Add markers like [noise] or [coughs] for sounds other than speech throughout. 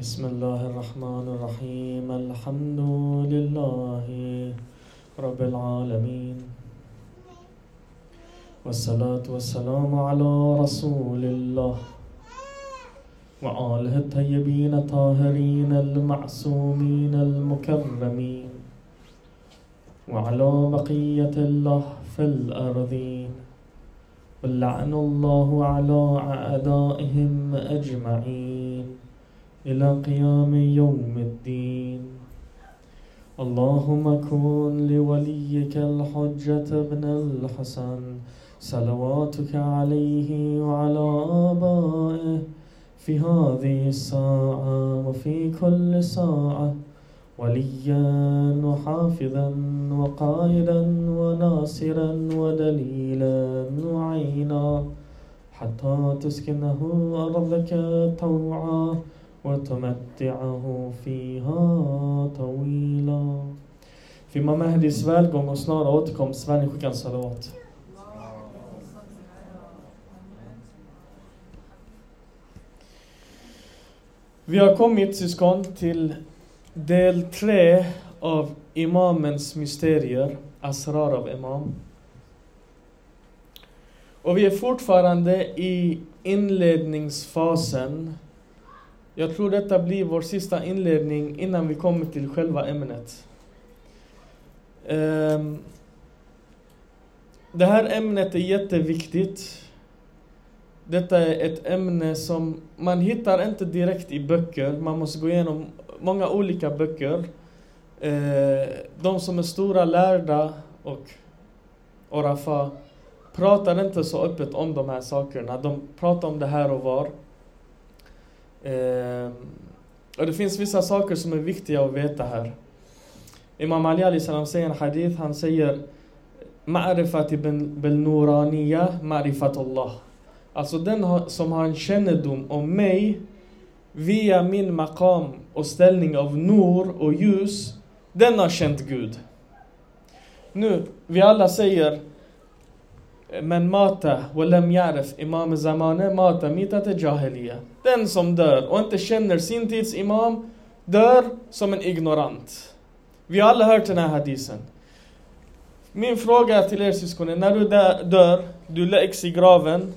بسم الله الرحمن الرحيم. الحمد لله رب العالمين. والصلاة والسلام على رسول الله وآله الطيبين الطاهرين المعصومين المكرمين وعلى بقية الله في الأرضين ولعن الله على أعدائهم أجمعين. إلى قيام يوم الدين. اللهم كن لوليك الحجة بن الحسن صلواتك عليه وعلى آبائه في هذه الساعة وفي كل ساعة وليا وحافظا وقائدا وناصرا ودليلا وعينا حتى تسكنه أرضك طوعا. وتمتعه فيها طويلا في Imam Mahdis välgång och snara återkomst, Sverige skickar salawat. Vi har kommit syskon till del tre av Imamens mysterier, Asrar av Imam. Och vi är fortfarande i inledningsfasen. jag tror detta blir vår sista inledning innan vi kommer till själva ämnet. Ehm, det här ämnet är jätteviktigt. Detta är ett ämne som man hittar inte direkt i böcker. Man måste gå igenom många olika böcker. Ehm, de som är stora lärda och Orafa pratar inte så öppet om de här sakerna. De pratar om det här och var. Eh, och det finns vissa saker som är viktiga att veta här. Imam Ali Ali salam säger en hadith, han säger Ma'rifati bil nuraniya ma'rifatullah. Alltså den som har en kännedom om mig via min maqam och ställning av nur och ljus, den har känt Gud. Nu, vi alla säger men mata walam yarif imam zamane mata mitat e jahiliya. Den som dör och inte känner sin tids imam dör som en ignorant. Vi har alla hört den här hadisen. Min fråga till er syskon är, när du dör, du läggs i graven,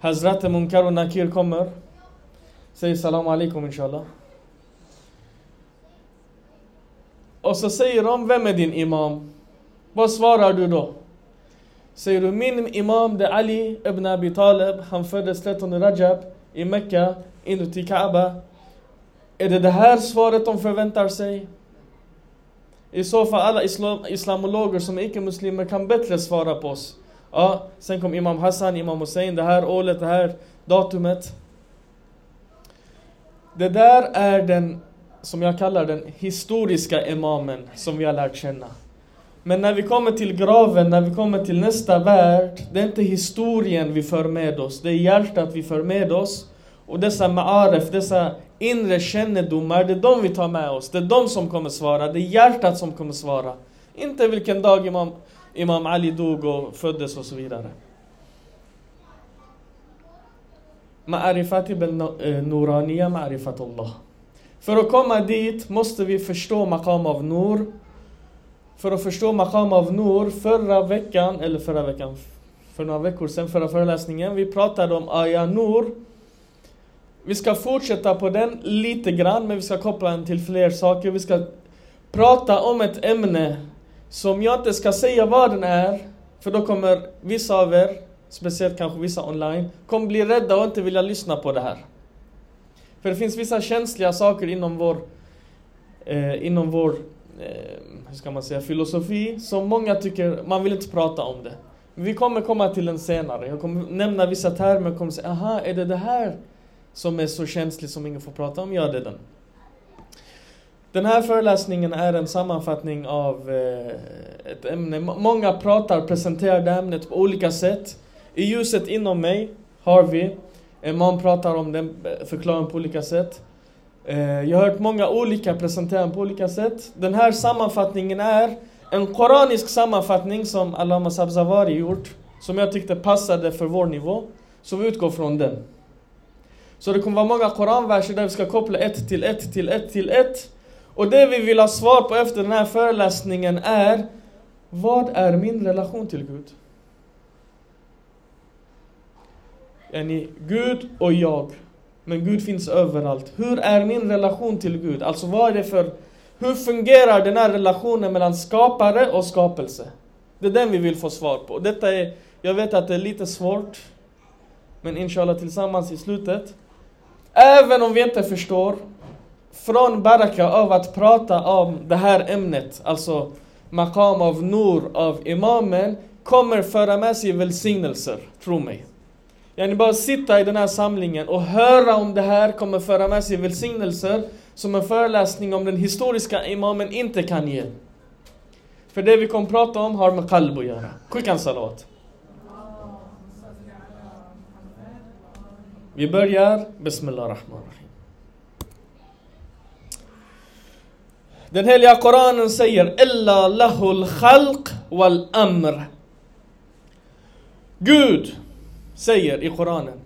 Hazrat Munkar och Nakir kommer, säger salam alaikum inshallah. Och så säger de, vem är din imam? Vad svarar du då? Säger du, min imam det är Ali ibn Abi Talib, han föddes 13 Rajab i Mecka, inuti Kaaba. Är det det här svaret de förväntar sig? I så fall alla islam, islamologer som är icke-muslimer kan bättre svara på oss. Ja, sen kom Imam Hassan, Imam Hussein, det här året, det här datumet. Det där är den, som jag kallar den historiska imamen som vi har lärt känna. Men när vi kommer till graven, när vi kommer till nästa värld, det är inte historien vi för med oss, det är hjärtat vi för med oss. Och dessa ma'aref, dessa inre kännedomar, det är de vi tar med oss. Det är de som kommer svara, det är hjärtat som kommer svara. Inte vilken dag Imam, Imam Ali dog och föddes och så vidare. Ma'arifati bel eh, nuraniya ma'arifatullah. För att komma dit måste vi förstå maqam av nur. För att förstå maqam av nur, förra veckan, eller förra veckan, för några veckor sedan, förra föreläsningen, vi pratade om aya nur. Vi ska fortsätta på den lite grann, men vi ska koppla den till fler saker. Vi ska prata om ett ämne som jag inte ska säga vad den är, för då kommer vissa av er speciellt kanske vissa online, kommer bli rädda och inte vilja lyssna på det här. För det finns vissa känsliga saker inom vår, eh, inom vår eh, hur ska man säga, filosofi som många tycker, man vill inte prata om det. Men vi kommer komma till den senare. Jag kommer nämna vissa termer och kommer säga, aha, är det det här som är så känsligt som ingen får prata om? Ja, det är den. Den här föreläsningen är en sammanfattning av eh, ett ämne. Många pratar, presenterar det ämnet på olika sätt. I ljuset inom mig har vi, man pratar om den eh, förklaringen på olika sätt. Eh, jag har hört många olika presentera på olika sätt. Den här sammanfattningen är en koranisk sammanfattning som Allama Sabzavari gjort. Som jag tyckte passade för vår nivå. Så vi utgår från den. Så det kommer vara många koranverser där vi ska koppla ett till ett till ett till ett. Och det vi vill ha svar på efter den här föreläsningen är Vad är min relation till Gud? Är ni Gud och jag. Men Gud finns överallt. Hur är min relation till Gud? Alltså vad är det för... Hur fungerar den här relationen mellan skapare och skapelse? Det är den vi vill få svar på. Detta är, jag vet att det är lite svårt. Men inshallah tillsammans i slutet. Även om vi inte förstår. Från baraka av att prata om det här ämnet, alltså makam av nur av imamen, kommer föra med sig välsignelser, tro mig. Yani bara sitta i den här samlingen och höra om det här kommer föra med sig välsignelser som en föreläsning om den historiska imamen inte kan ge. För det vi kommer prata om har med kalb att göra. Skicka en salat. Vi börjar Bismillah Rahman Rahim. Den heliga Koranen säger Illa lahul khalq wal amr. Gud säger i Koranen.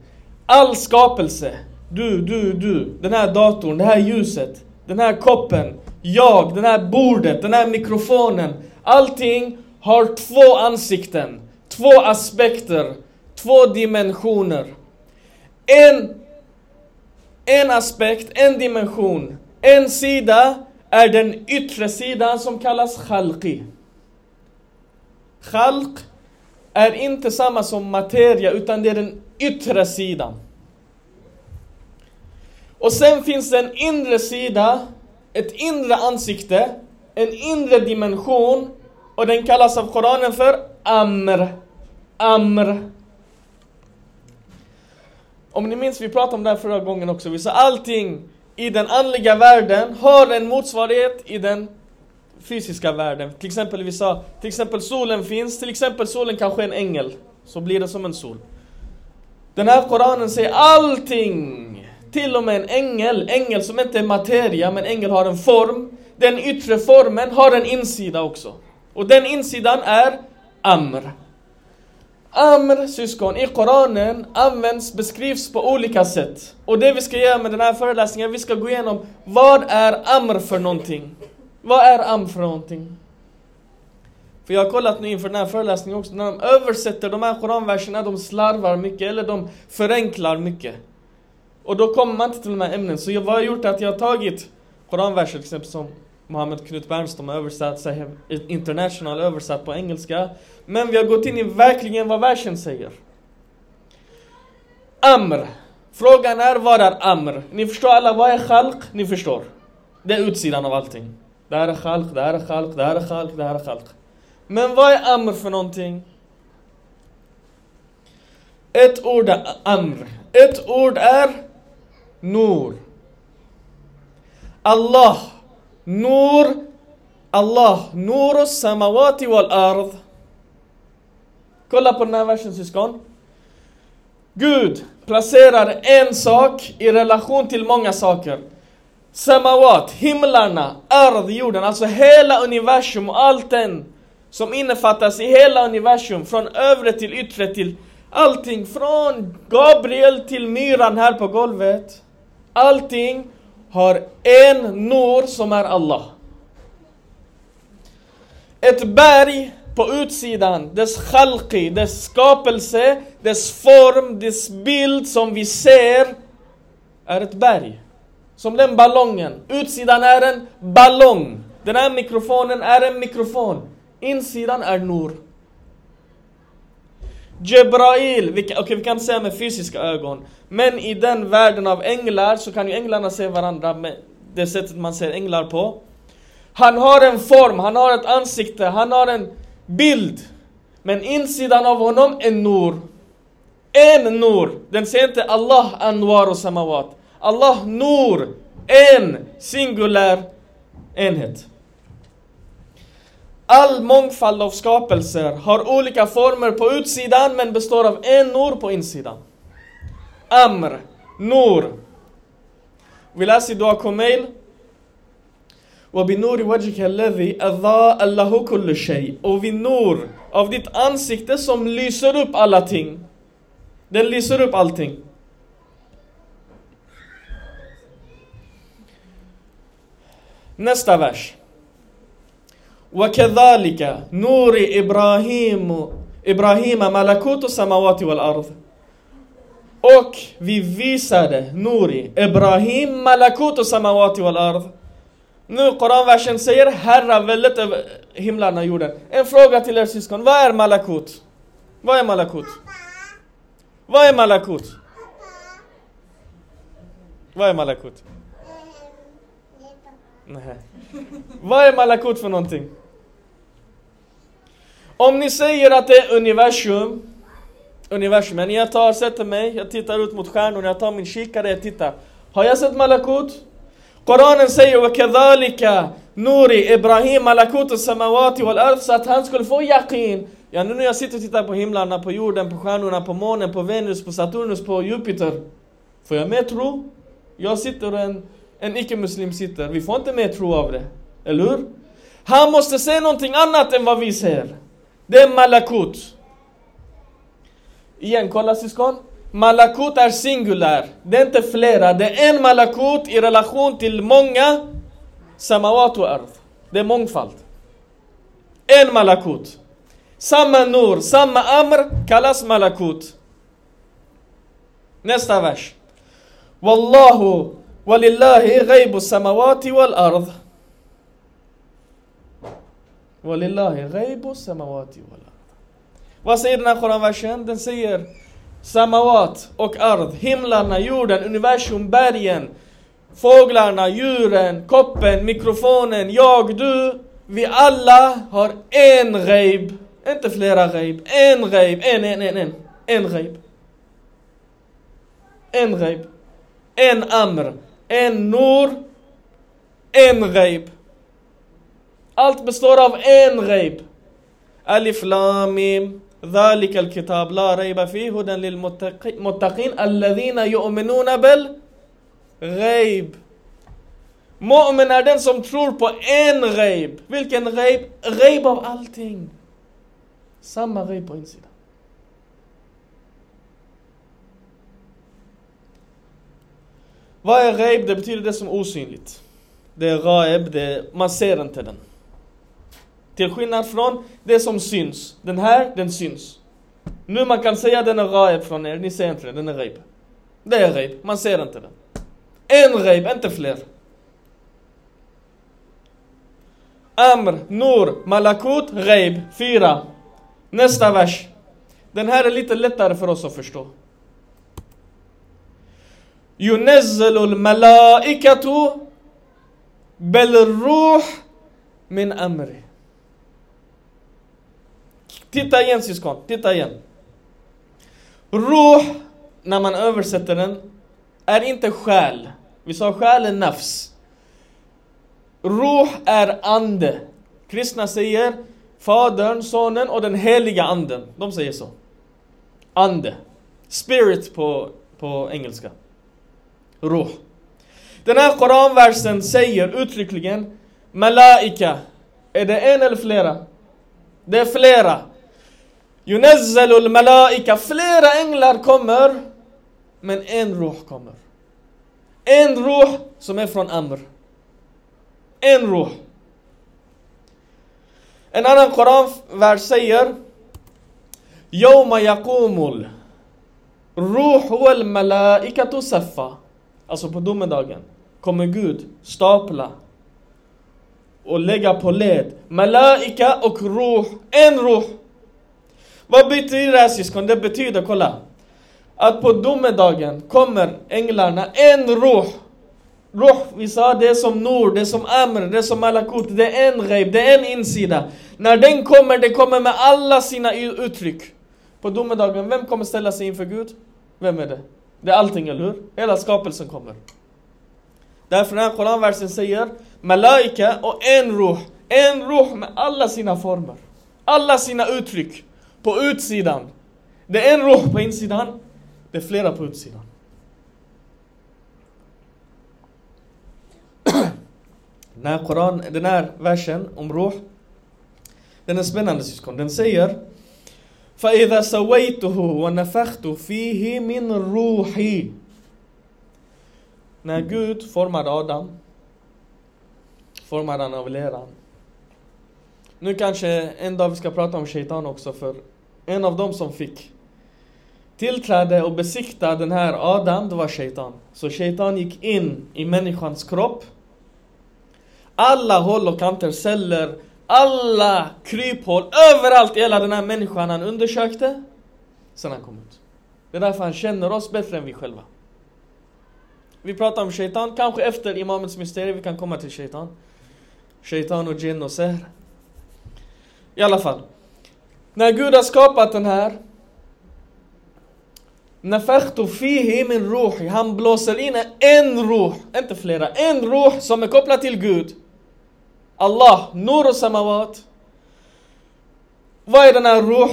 All skapelse, du, du, du, den här datorn, det här ljuset, den här koppen, jag, den här bordet, den här mikrofonen. Allting har två ansikten, två aspekter, två dimensioner. En, en aspekt, en dimension, en sida är den yttre sidan som kallas khalqi. Khalq är inte samma som materia utan det är den yttre sidan. Och sen finns det en inre sida, ett inre ansikte, en inre dimension och den kallas av Koranen för Amr. Amr. Om ni minns, vi pratade om det här förra gången också. Vi sa allting i den andliga världen har en motsvarighet i den fysiska världen. Till exempel vi sa, till exempel solen finns, till exempel solen kanske är en ängel. Så blir det som en sol. Den här Koranen säger allting. Till och med en ängel, ängel som inte är materia men ängel har en form. Den yttre formen har en insida också. Och den insidan är Amr. Amr, syskon, i Koranen används, beskrivs på olika sätt. Och det vi ska göra med den här föreläsningen, vi ska gå igenom vad är Amr för någonting? Vad är Amr för någonting? För jag har kollat nu inför den här föreläsningen också, när de översätter de här koranverserna, de slarvar mycket eller de förenklar mycket. Och då kommer man inte till de här ämnena. Så jag, vad har gjort att jag har tagit koranverser till exempel som Mohammed Knut Bernström har översatt, international översatt på engelska. Men vi har gått in i verkligen vad versen säger. Amr. Frågan är vad är Amr? Ni förstår alla, vad är khalq? Ni förstår. Det är utsidan av allting. Det här är khalq, det här är khalq, det här är khalq, det här är khalq. Men vad är amr för någonting? Ett ord är amr. Ett ord är nur. Allah. Nur. Allah. Nur samawati wal ard. Kolla på den här versen syskon. Gud placerar en sak i relation till många saker. Samawat, himlarna, ard, jorden, alltså hela universum och allt den som innefattas i hela universum, från övre till yttre till allting, från Gabriel till myran här på golvet. Allting har en nur som är Allah. Ett berg på utsidan, dess khalqi, dess skapelse, dess form, dess bild som vi ser är ett berg. Som den ballongen. Utsidan är en ballong. Den här mikrofonen är en mikrofon. Insidan är Nur. Jebrail, okej okay, vi kan inte säga med fysiska ögon. Men i den världen av änglar så kan ju änglarna se varandra med det sättet man ser änglar på. Han har en form, han har ett ansikte, han har en bild. Men insidan av honom är Nur. En Nur. Den säger inte Allah Anwar och Samawat. Allah Nur, en singulär enhet. All mångfald av skapelser har olika former på utsidan men består av en Nur på insidan. Amr, Nur. Vi läser i Dua Kumail. وبنور وجهك الذي أضاء له كل شيء Och vid nur av ditt ansikte som lyser upp alla ting. Den lyser upp allting. Nästa vers. وكذلك نور إبراهيم إبراهيم ملكوت السماوات والأرض Och vi visade Nuri, Ibrahim, Malakut och Samawati wal ard. Nu Koranversen säger herraväldet över himlarna och jorden. En fråga till er syskon, vad är Malakut? Vad är Malakut? Vad är Malakut? Vad är Malakut? Nej. Vad är Malakut för någonting? Om ni säger att det är universum, universumen, jag tar, sätter mig, jag tittar ut mot stjärnorna, jag tar min kikare, jag tittar. Har jag sett Malakut? Koranen säger وَكَذَلِكَ Nuri Ibrahim Malakut samawati wal ard så att han skulle få yakin. Ja nu när jag sitter och tittar på himlarna, på jorden, på stjärnorna, på månen, på Venus, på Saturnus, på Jupiter. Får jag mer tro? Jag sitter och en, en icke-muslim sitter. Vi får inte mer tro av det. Eller hur? Han måste se någonting annat än vad vi ser. Det är malakut. Igen, kolla syskon. Malakut är singulär. Det är inte flera. Det är en malakut i relation till många samawat och arv. Det är mångfald. En malakut. Samma nur, samma amr kallas malakut. Nästa vers. Wallahu walillahi ghaibu samawati wal ard. Walillahi ghaibu samawati wal ard. Vad säger den här Koranversen? Den säger Samawat och ard, himlarna, jorden, universum, bergen, fåglarna, djuren, koppen, mikrofonen, jag, du. Vi alla har en ghaib. Inte flera ghaib. En ghaib. En, en, en, en. En ghaib. En ghaib. En amr. in nur in ghaib. Alt bestaat uit in ghaib. Alif lam mim. ذلك الكتاب لا ريب فيه هدى للمتقين الذين يؤمنون بالغيب مؤمن ادن سم ترور بو ان غيب ويلكن غيب غيب اوف التين سما غيب بو انسيدا Vad är ghaib? Det betyder det som är osynligt. Det är ghaib, det, man ser inte den. Till skillnad från det som syns. Den här, den syns. Nu man kan säga den är ghaib från er, ni ser inte den, den är ghaib. Det är ghaib, man ser inte den. En ghaib, inte fler. Amr, Nur, Malakut, Ghaib. Fyra. Nästa vers. Den här är lite lättare för oss att förstå. ينزل الملائكة بالروح من أمره Titta igen syskon, titta igen. Ruh, när man översätter den, är inte själ. Vi sa själ är nafs. Ruh är ande. Kristna säger Fadern, Sonen och den heliga anden. De säger så. Ande. Spirit på, på engelska. Ruh. Den här koranversen säger uttryckligen Malaika. Är det en eller flera? Det är flera. Yunazzalul malaika. Flera änglar kommer. Men en ruh kommer. En ruh som är från Amr. En ruh. En annan koranvers säger Yawma yaqumul Ruh wal malaikatu saffa Alltså på domedagen kommer Gud stapla och lägga på led Malaika och ruh, en ruh Vad betyder det här syskon? Det betyder, kolla Att på domedagen kommer änglarna, en ruh Ruh, vi sa det är som Nur, det är som Amr, det är som Malakut, det är en ghaib, det är en insida. När den kommer, det kommer med alla sina uttryck. På domedagen, vem kommer ställa sig inför Gud? Vem är det? Det är allting, eller hur? Hela skapelsen kommer. Därför den här Koranversen säger Malaika och en ruh. En ruh med alla sina former. Alla sina uttryck. På utsidan. Det är en ruh på insidan. Det är flera på utsidan. [clears throat] Den här, Koran, den här versen om ruh, den är spännande syskon. Den säger فإذا سويته ونفخت فيه من روحي När Gud formade Adam formar han av leran. Nu kanske en dag vi ska prata om shaitan också, för en av dem som fick tillträde och besikta den här Adam, det var shaitan. Så shaitan gick in i människans kropp. Alla håll och kanter, celler, alla kryphål, överallt i hela den här människan han undersökte. Sen han kom ut. Det är därför han känner oss bättre än vi själva. Vi pratar om shaitan, kanske efter imamens mysterium vi kan komma till shaitan. Shaitan och jinn och ser. I alla fall. När Gud har skapat den här Nafakhtu fihi min ruhi. Han blåser in en ruh, inte flera. En ruh som är kopplad till Gud. الله نور السماوات. ويرنا الروح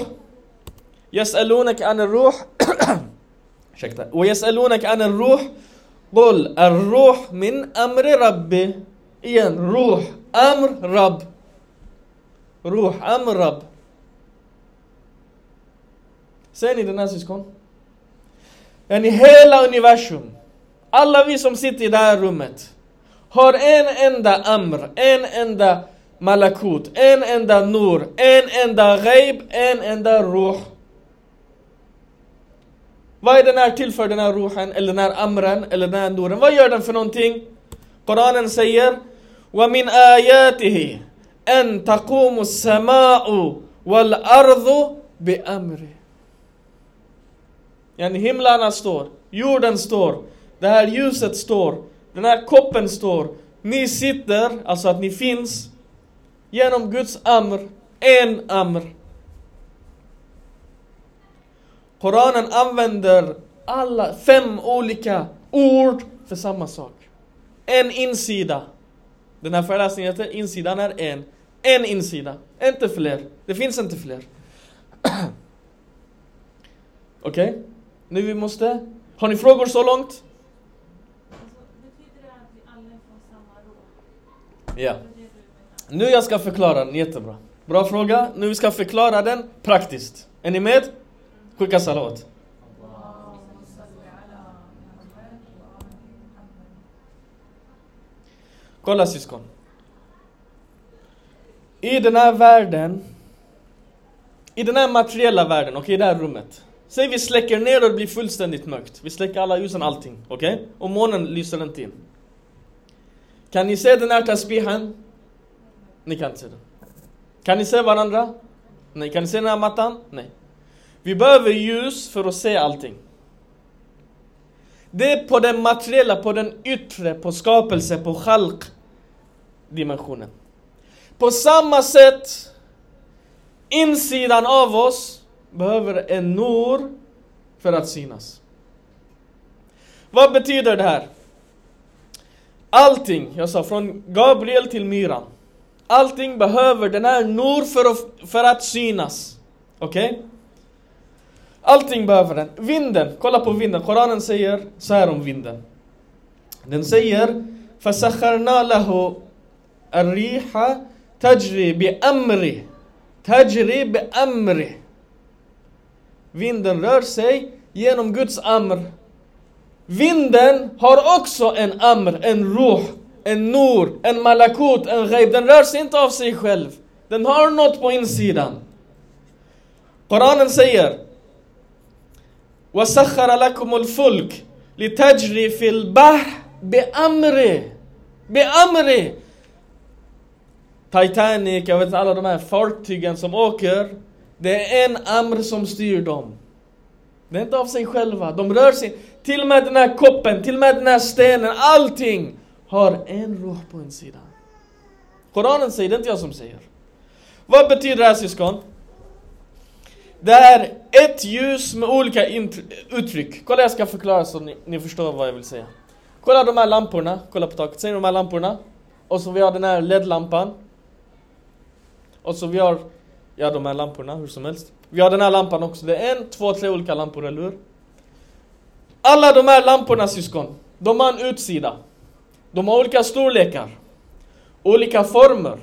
يسألونك عن الروح. [coughs] ويسألونك عن الروح. قل الروح من أمر ربي. إيان روح أمر رب. روح أمر رب. سيني دناسي سكون يعني هلا universum. alla vi som sitter i det här rummet har en enda amr, en enda malakut, en enda nur, en enda ghaib, en enda ruh. Vad är den här till för, den här ruhen, eller den här amren, eller den här nuren? Vad gör den för någonting? Koranen säger وَمِنْ آيَاتِهِ أَن تَقُومُ السَّمَاءُ وَالْأَرْضُ بِأَمْرِهِ Yani himlarna står, jorden står, det här ljuset står, den här koppen står. Ni sitter, alltså att ni finns, genom Guds amr, en amr. Koranen använder alla fem olika ord för samma sak. En insida. Den här föreläsningen heter insidan är en. En insida, inte fler. Det finns inte fler. [clears throat] Okej? Okay? Nu vi måste... Har ni frågor så långt? Alltså, betyder det att vi alla får samma råd? Ja. Nu jag ska förklara den, jättebra. Bra fråga. Nu vi ska förklara den praktiskt. Är ni med? Skicka salat. Kolla syskon. I den här världen, i den här materiella världen och i det här rummet. Säg vi släcker ner och det blir fullständigt mörkt. Vi släcker alla ljusen, allting. Okej? Okay? Och månen lyser inte in. Kan ni se den här tasbihan? Ni kan inte se den. Kan ni se varandra? Nej. Kan ni se den här mattan? Nej. Vi behöver ljus för att se allting. Det är på den materiella, på den yttre, på skapelse, på khalq dimensionen. På samma sätt, insidan av oss behöver en nor för att synas. Vad betyder det här? Allting, jag sa från Gabriel till Myran. Allting behöver den här nur för att, för att synas. Okej? Okay? Allting behöver den. Vinden, kolla på vinden. Koranen säger så här om vinden. Den säger فَسَخَرْنَا لَهُ الرِّيحَ تَجْرِي بِأَمْرِهِ تَجْرِي بِأَمْرِهِ Vinden rör sig genom Guds amr. Vinden har också en amr, en ruh, en nur, en malakut, en ghaib. Den rör sig inte av sig själv. Den har något på insidan. Koranen säger وسخر لكم الفلك لتجري في البحر بأمره بأمره Titanic, jag vet alla de här fartygen som åker det är en amr som styr dem. Det är inte av sig själva. De rör sig. Till och med den här koppen, till och med den här stenen, allting har en ruh på en sida. Koranen säger, det är inte jag som säger. Vad betyder det här syskon? Det är ett ljus med olika uttryck. Kolla jag ska förklara så ni, ni, förstår vad jag vill säga. Kolla de här lamporna, kolla på taket. Ser ni de här lamporna? Och så vi har den här LED-lampan. Och så vi har Ja, de här lamporna, hur som helst. Vi har den här lampan också. Det är en, två, tre olika lampor, eller hur? Alla de här lamporna, syskon, de har en utsida. De har olika storlekar. Olika former.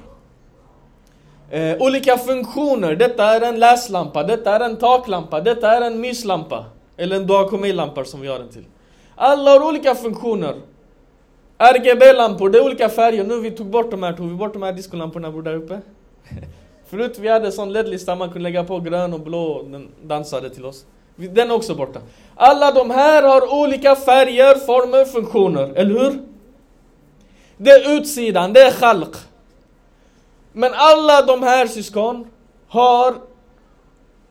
Eh, olika funktioner. Detta är en läslampa, detta är en taklampa, detta är en myslampa. Eller en doakomilampa som vi har den till. Alla har olika funktioner. RGB-lampor, det är olika färger. Nu vi tog bort de här, tog vi bort de här diskolamporna bror där uppe? [laughs] Förut vi hade sån LED-lista man kunde lägga på grön och blå och den dansade till oss. Den är också borta. Alla de här har olika färger, former, funktioner, eller hur? Det är utsidan, det är khalq. Men alla de här syskon har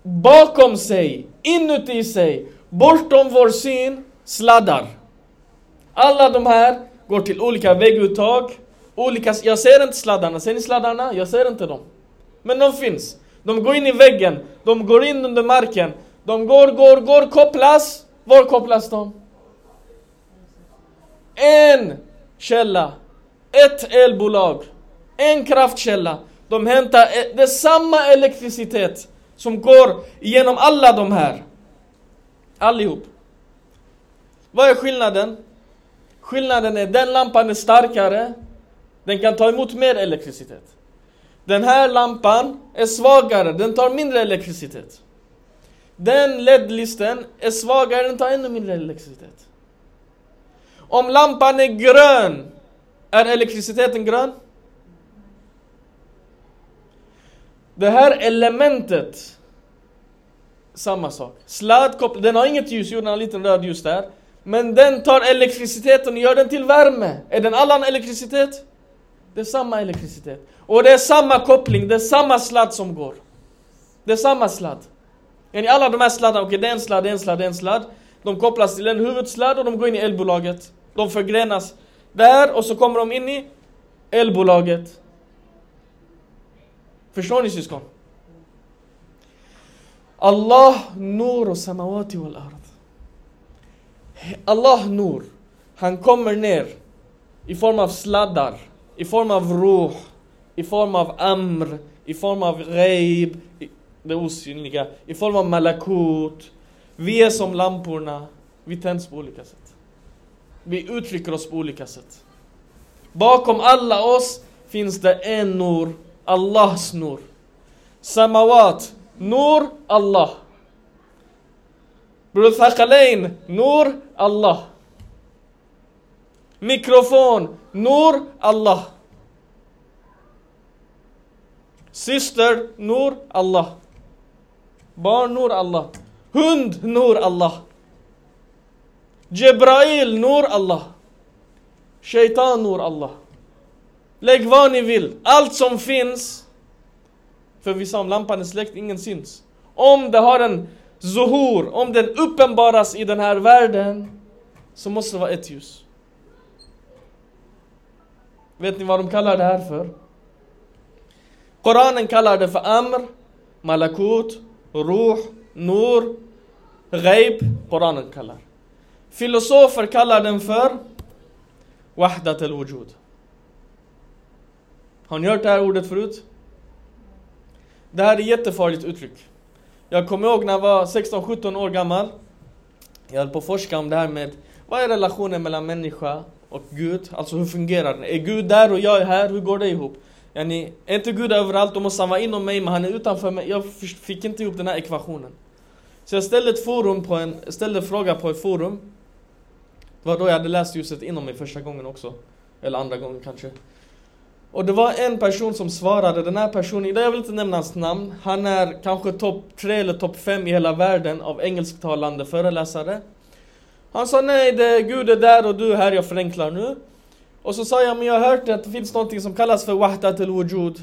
bakom sig, inuti sig, bortom vår syn, sladdar. Alla de här går till olika vägguttag, olika... Jag ser inte sladdarna, ser ni sladdarna? Jag ser inte dem. Men de finns. De går in i väggen, de går in under marken, de går, går, går, kopplas. Var kopplas de? En källa, ett elbolag, en kraftkälla. De hämtar, e- det är samma elektricitet som går igenom alla de här. Allihop. Vad är skillnaden? Skillnaden är den lampan är starkare, den kan ta emot mer elektricitet. Den här lampan är svagare, den tar mindre elektricitet. Den LED-listen är svagare, den tar ännu mindre elektricitet. Om lampan är grön, är elektriciteten grön? Det här elementet, samma sak. Sladdkoppling, den har inget ljus, jo den har en liten röd ljus där. Men den tar elektriciteten och gör den till värme. Är den annan elektricitet? Det är samma elektricitet. Och det är samma koppling, det är samma sladd som går. Det är samma sladd. I alla de här sladdarna, okej okay, det är en sladd, det är en sladd, det är en sladd. De kopplas till en huvudsladd och de går in i elbolaget. De förgrenas där och så kommer de in i elbolaget. Förstår ni syskon? Allah nur och samawati wal ard. Allah nur, han kommer ner i form av sladdar, i form av ruh, i form av amr, i form av ghaib, det osynliga, i form av malakut. Vi är som lamporna, vi tänds på olika sätt. Vi uttrycker oss på olika sätt. Bakom alla oss finns det en nur, Allahs nur. Samawat, nur, Allah. Bror Thakalain, nur, Allah. Mikrofon, nur, Allah. Syster, nur, Allah. Barn, nur, Allah. Hund, nur, Allah. Jebrail, nur, Allah. Shaitan, nur, Allah. Lägg vad ni vill. Allt som finns. För vi sa om lampan är släckt, ingen syns. Om det har en zuhur, om den uppenbaras i den här världen, så måste det vara ett ljus. Vet ni vad de kallar det här för? Koranen kallar det för Amr, Malakut, Ruh, Nur, Ghaib. Koranen kallar. Filosofer kallar den för Wahdat al-Wujud. Har ni hört det här ordet förut? Det här är ett jättefarligt uttryck. Jag kommer ihåg när jag var 16-17 år gammal. Jag höll på att forska om det här med vad är relationen mellan människa och Gud? Alltså hur fungerar den? Är Gud där och jag är här? Hur går det ihop? Yani, är inte Gud överallt, då måste han vara inom mig men han är utanför mig. Jag fick inte ihop den här ekvationen. Så jag ställde ett forum på en, ställde fråga på ett forum. Det var då jag hade läst ljuset inom mig första gången också. Eller andra gången kanske. Och det var en person som svarade, den här personen, jag vill inte nämna hans namn, han är kanske topp 3 eller topp 5 i hela världen av engelsktalande föreläsare. Han sa nej, det, Gud är där och du är här, jag förenklar nu. Och så sa jag, men jag har hört att det finns något som kallas för wahdat al-wujud.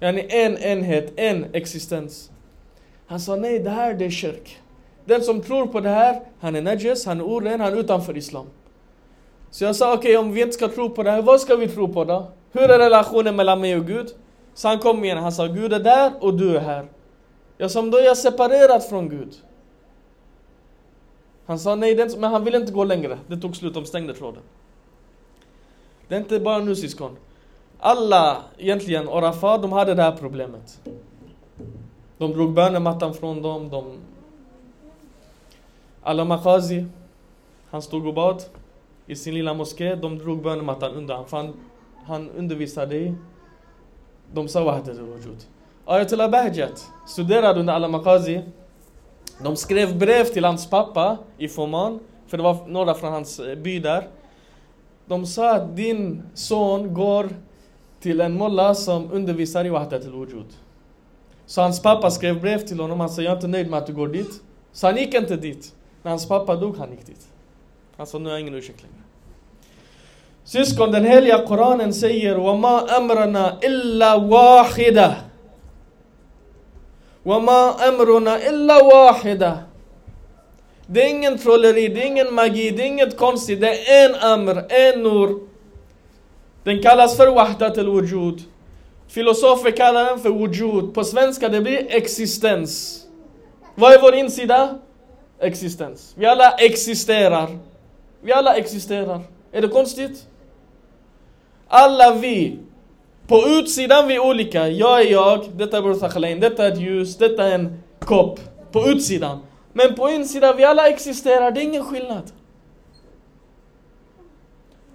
Yani en enhet, en existens. Han sa nej, det här det är kyrk. Den som tror på det här, han är najis, han är oren, han är utanför islam. Så jag sa okej, okay, om vi inte ska tro på det här, vad ska vi tro på då? Hur är relationen mellan mig och Gud? Så han kom igen, han sa Gud är där och du är här. Jag sa, då är jag separerad från Gud. Han sa nej, den, men han ville inte gå längre. Det tog slut, de stängde tråden. Det är inte bara nu syskon. Alla egentligen, Orafa, de hade det här problemet. De drog bönemattan från dem, de... Alla Makhazi, han stod och bad i sin lilla moské, de drog bönemattan under honom han undervisade i, de sa wahdat al-wujud. Ayatullah Bahjat studerade under Alla Maqazi. De skrev brev till hans pappa i Foman, för det var några från hans eh, by där. De sa att din son går till en molla som undervisar i Wahdat al-Wujud. Så hans pappa skrev brev till honom, han sa jag är inte nöjd med att du går dit. Så han gick inte dit. När hans pappa dog, han gick dit. Han sa nu har jag ingen ursäkt längre. Syskon, den heliga Koranen säger وَمَا أَمْرَنَا إِلَّا وَاحِدَةً وَمَا أَمْرُنَا إِلَّا وَاحِدَةً Det är ingen trolleri, det är ingen magi, det är inget konstigt. Det är en amr, en nur. Den kallas för wahdat al-wujud. Filosofer kallar den för wujud. På svenska det blir existens. Vad är vår insida? Existens. Vi alla existerar. Vi alla existerar. Är det konstigt? Alla vi. på utsidan vi är olika. Jag är jag, detta är Bursa detta är ett ljus, detta är en kopp. På utsidan. Men på insidan, vi alla existerar, det är ingen skillnad.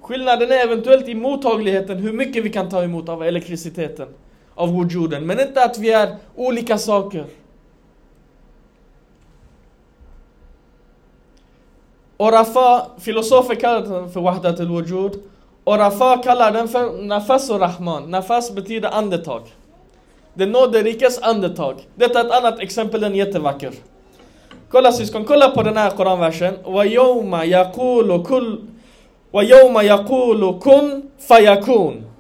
Skillnaden är eventuellt i mottagligheten, hur mycket vi kan ta emot av elektriciteten, av wujuden. Men inte att vi är olika saker. Och Rafa, filosofer kallar den för Wahdat al-Wujud. Och Rafa kallar den för Nafas och Rahman. Nafas betyder andetag. Det nåderikes andetag. Detta är ett annat exempel, den är jättevacker. Kolla syskon, kolla på den här koranversen. وَيَوْمَ يَقُولُ كُلُّ وَيَوْمَ يَقُولُ كُنْ فَيَكُونُ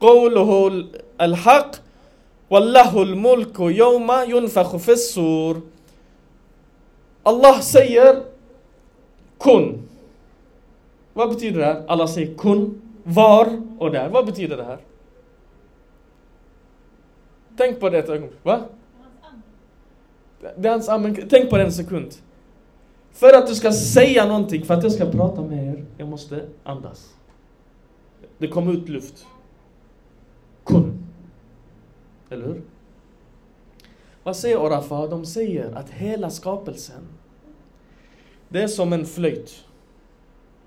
قوله الحق والله الملك يوم ينفخ في الصور Allah säger kun. Vad betyder det här? Alla säger kun, var och där. Vad betyder det här? Tänk på det ett ögonblick. Va? Det är hans amen. Tänk på det en sekund. För att du ska säga någonting, för att jag ska prata med er, jag måste andas. Det kommer ut luft. Kun. Eller hur? Vad säger Orafa? De säger att hela skapelsen, det är som en flöjt.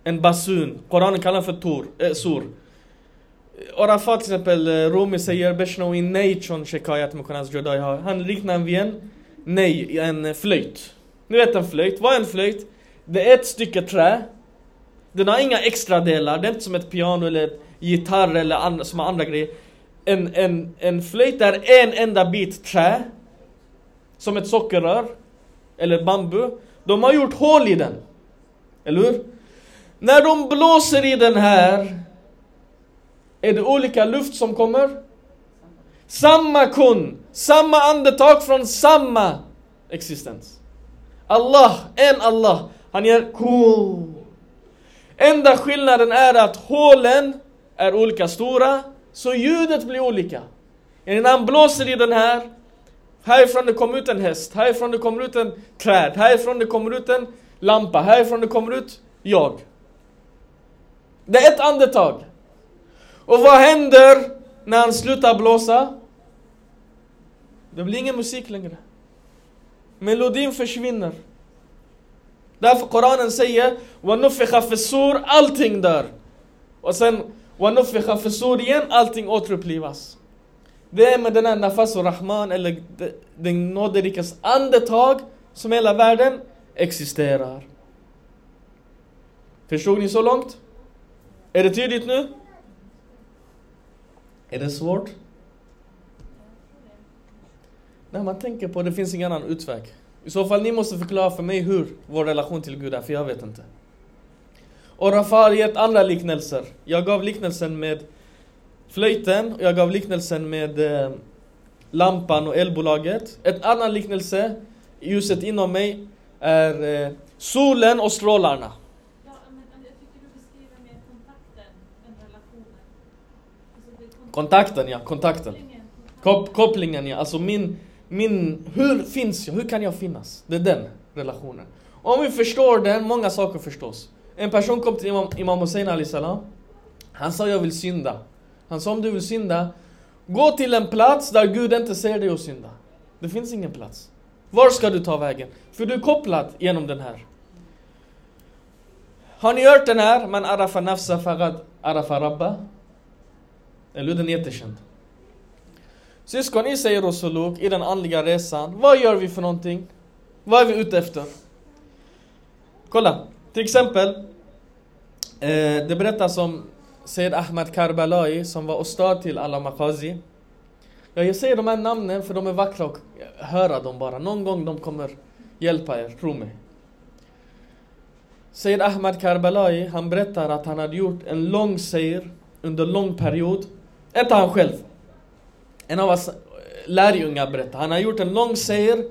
En basun. Koranen kallar den för tor, äh, sur. Arafat till exempel, eh, Rumi säger Beshno nej nejchon shekayat mukanas jodai Han liknar vid en Nej, en eh, flöjt. Ni vet en flöjt, vad är en flöjt? Det är ett stycke trä. Den har inga extra delar, det är inte som ett piano eller ett gitarr eller andra, som andra grejer. En, en, en flöjt är en enda bit trä. Som ett sockerrör. Eller bambu. De har gjort hål i den. Eller hur? När de blåser i den här är det olika luft som kommer? Samma kun, samma andetag från samma existens. Allah, en Allah, han ger kun. Enda skillnaden är att hålen är olika stora, så ljudet blir olika. När han blåser i den här, härifrån det kommer ut en häst, härifrån det kommer ut en träd, härifrån det kommer ut en lampa, härifrån det kommer ut jag. Det är ett andetag. Och vad händer när han slutar blåsa? Det blir ingen musik längre. Melodin försvinner. Därför Koranen säger وَنُفِخَ فِسُّور Allting dör. Och sen وَنُفِخَ فِسُّور igen, allting återupplivas. Det är med den här nafas och rahman, eller den nåderikas andetag, som hela världen existerar. Förstod ni så långt? Är det tydligt nu? Är det svårt? När man tänker på det, det finns ingen annan utväg. I så fall ni måste förklara för mig hur vår relation till Gud är, för jag vet inte. Och Rafa har gett andra liknelser. Jag gav liknelsen med flöjten, och jag gav liknelsen med eh, lampan och elbolaget. Ett annan liknelse, ljuset inom mig, är eh, solen och strålarna. Ja, men jag tycker du beskriver mer kontakten än relationen. Alltså det är kontakt- Kontakten, ja, kontakten. kopplingen, Kop kopplingen, ja. Alltså min, min... Hur finns jag? Hur kan jag finnas? Det är den relationen. Om vi förstår den, många saker förstås. En person kom till Imam, Imam Hussein Ali salam. Han sa jag vill synda. Han sa om du vill synda, gå till en plats där Gud inte ser dig och synda. Det finns ingen plats. Var ska du ta vägen? För du är kopplad genom den här. Har ni hört den här? Man arafa nafsa fagad arafa rabba. Eller hur? Den är jättekänd. Syskon, i säger Rosuluk, i den andliga resan, vad gör vi för någonting? Vad är vi ute efter? Kolla, till exempel, Eh, det berättas om Sayyid Ahmad Karbalai, som var ostad till alla Makazi. Ja, jag säger de här namnen för de är vackra och höra dem bara. Någon gång de kommer hjälpa er, tro mig. Sayyid Ahmad Karbalai, han berättar att han hade gjort en lång seir under lång period. Inte han själv. En av hans lärjungar berättar. Han har gjort en lång seger.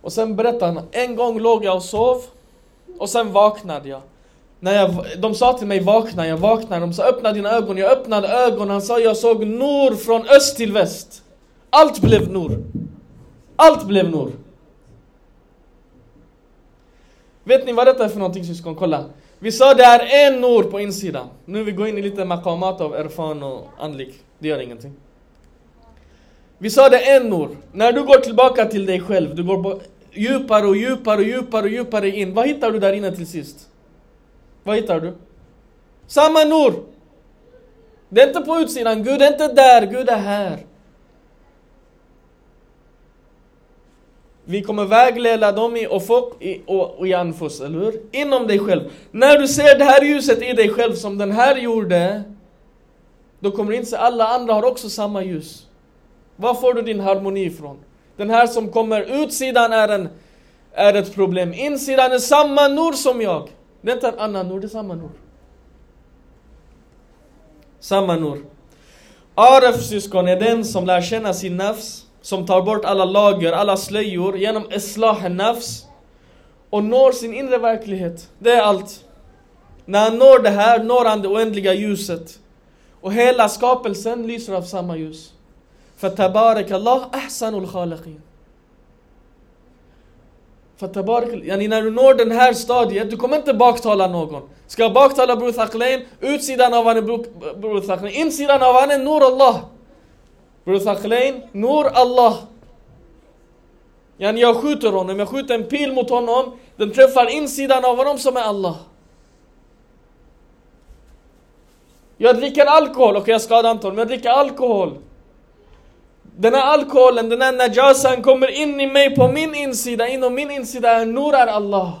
Och sen berättar han, en gång låg jag och sov. Och sen vaknade jag. När jag, de sa till mig vakna, jag vaknade. De sa öppna dina ögon. Jag öppnade ögonen. Han sa jag såg nor från öst till väst. Allt blev nor. Allt blev nor. Vet ni vad detta är för någonting syskon? Kolla. Vi sa det är en nur på insidan. Nu vi går in i lite makamat av erfan och andlig. Det gör ingenting. Vi sa det en nur. När du går tillbaka till dig själv, du går djupare och djupare och djupare och djupare in. Vad hittar du där inne till sist? Vad hittar du? Samma nur! Det är inte på utsidan, Gud är inte där, Gud är här. Vi kommer vägleda dem i ofok och, i anfus, eller hur? Inom dig själv. När du ser det här ljuset i dig själv som den här gjorde, då kommer du inse alla andra har också samma ljus. Var får du din harmoni ifrån? Den här som kommer utsidan är, en, är ett problem. Insidan är samma Nur som jag. Det är inte en annan nur, det är samma Nur. Samma Nur. Aref syskon är den som lär känna sin nafs som tar bort alla lager, alla slöjor genom islah nafs och når sin inre verklighet. Det är allt. När han når det här når han det oändliga ljuset. Och hela skapelsen lyser av samma ljus. För tabarak Allah ahsanul khalaqin. För tabarak, yani när du når den här stadiet, du kommer inte baktala någon. Ska jag baktala Bror Thaqlain, utsidan av han är Bror Thaqlain, insidan av han är Nur Allah. Bror Thaqlain, Nur Allah. Yani jag skjuter honom, jag skjuter en pil mot honom, den träffar insidan av honom som är Allah. Jag dricker alkohol, okej okay, jag skadar inte honom, jag dricker alkohol. Den här alkoholen, den här najasan kommer in i mig på min insida, inom min insida är Nur är Allah.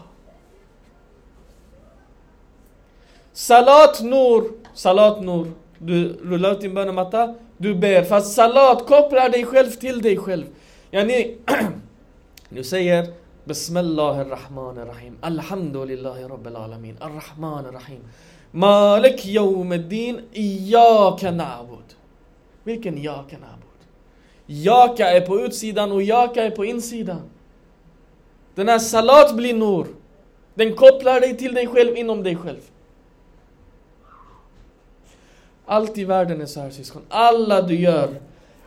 Salat Nur, Salat Nur. Du rullar ut din bönematta, du ber. Fast salat kopplar dig själv till dig själv. Yani, du [clears throat] säger Bismillah ar-Rahman ar-Rahim. Alhamdulillahi Rabbil Alamin. Ar-Rahman ar-Rahim. Malik yawmiddin. Iyaka na'bud. Vilken Iyaka na'bud? Jaka är på utsidan och Jaka är på insidan. Den här salat blir nur. Den kopplar dig till dig själv inom dig själv. Allt i världen är så här syskon. Alla du gör.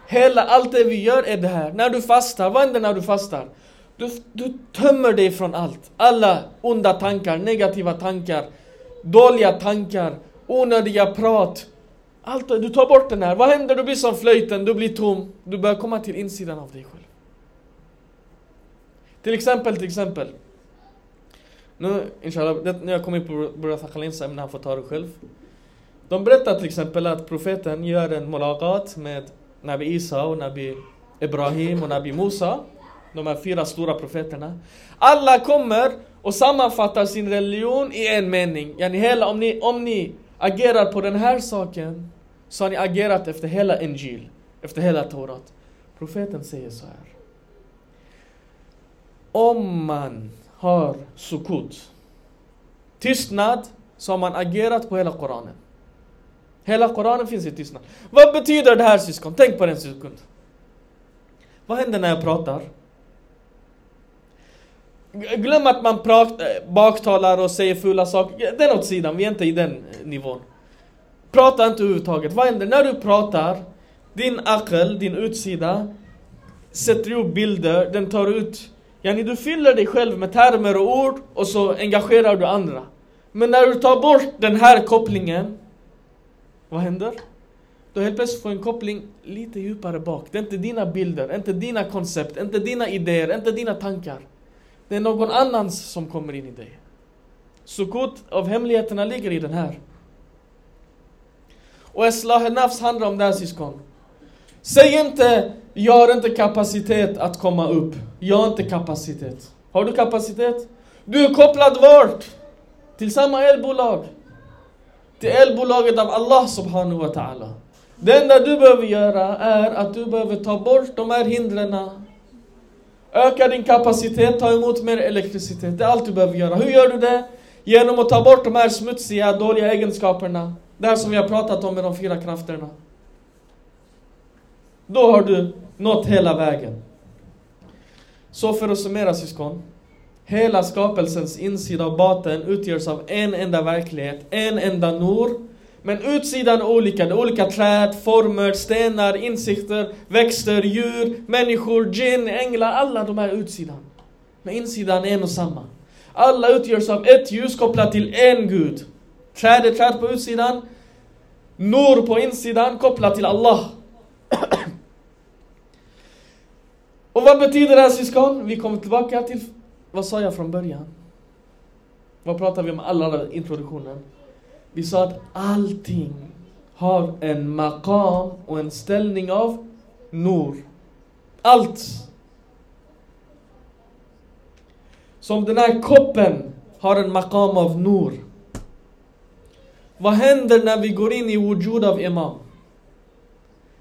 Hela, allt det vi gör är det här. När du fastar, vad händer när du fastar? Du, du tömmer dig från allt. Alla onda tankar, negativa tankar, dåliga tankar, onödiga prat. Allt, du tar bort den här. Vad händer? Du blir som flöjten, du blir tom. Du börjar komma till insidan av dig själv. Till exempel, till exempel. Nu, inshallah, när jag kommer in på Bror Thakhalins ämne, han får ta det själv. De berättar till exempel att profeten gör en mulaqat med Nabi Isa och Nabi Ibrahim och Nabi Musa. De här fyra stora profeterna. Alla kommer och sammanfattar sin religion i en mening. Yani hela, om, ni, om ni agerar på den här saken så har ni agerat efter hela Injil, efter hela Torat. Profeten säger så här. Om man har sukut, tystnad, så har man agerat på hela Koranen. Hela Koranen finns i tystnad. Vad betyder det här syskon? Tänk på det en sekund. Vad händer när jag pratar? Glöm att man pratar, eh, baktalar och säger fula saker. Den åt sidan, vi är inte i den eh, nivån. Prata inte överhuvudtaget. Vad händer när du pratar? Din akel, din utsida, sätter ihop bilder, den tar ut... Yani du fyller dig själv med termer och ord och så engagerar du andra. Men när du tar bort den här kopplingen vad händer? Då helt plötsligt får en koppling lite djupare bak. Det är inte dina bilder, inte dina koncept, inte dina idéer, inte dina tankar. Det är någon annans som kommer in i dig. Sukut av hemligheterna ligger i den här. Och Eslah nafs handlar om det här syskon. Säg inte, jag har inte kapacitet att komma upp. Jag har inte kapacitet. Har du kapacitet? Du är kopplad vart? Till samma elbolag till elbolaget av Allah subhanahu wa ta'ala. Det enda du behöver göra är att du behöver ta bort de här hindren. Öka din kapacitet, ta emot mer elektricitet. Det är allt du behöver göra. Hur gör du det? Genom att ta bort de här smutsiga, dåliga egenskaperna. Det här som vi har pratat om med de fyra krafterna. Då har du nått hela vägen. Så för att summera syskon. Hela skapelsens insida och baten utgörs av en enda verklighet, en enda nor. Men utsidan är olika, det är olika träd, former, stenar, insikter, växter, djur, människor, djinn, änglar, alla de här utsidan. Men insidan är en och samma. Alla utgörs av ett ljus kopplat till en Gud. Träd är träd på utsidan, Nur på insidan kopplat till Allah. Och vad betyder det här syskon? Vi kommer tillbaka till, vad sa jag från början? Vad pratar vi om alla introduktionen? Vi sa att allting har en maqam och en ställning av nur. Allt. Som den här koppen har en maqam av nur. Vad händer när vi går in i wujud av imam?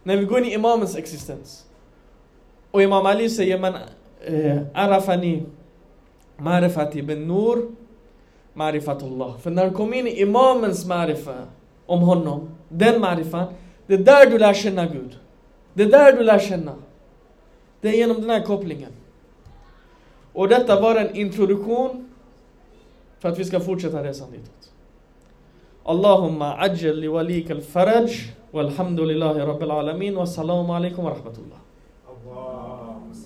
När vi går in i imamens existens. Och Imam Ali säger man eh, Arafani Marifat ibn Nur Marifatullah. För när du kommer in i imamens marifa om honom, den marifan, det är där du lär känna Gud. Det är där du lär känna. Det är genom den här kopplingen. Och detta var en introduktion för att vi ska fortsätta resan ditåt. Allahumma ajjal li walika al-faraj walhamdulillahi rabbil alamin wa salamu alaikum wa rahmatullah.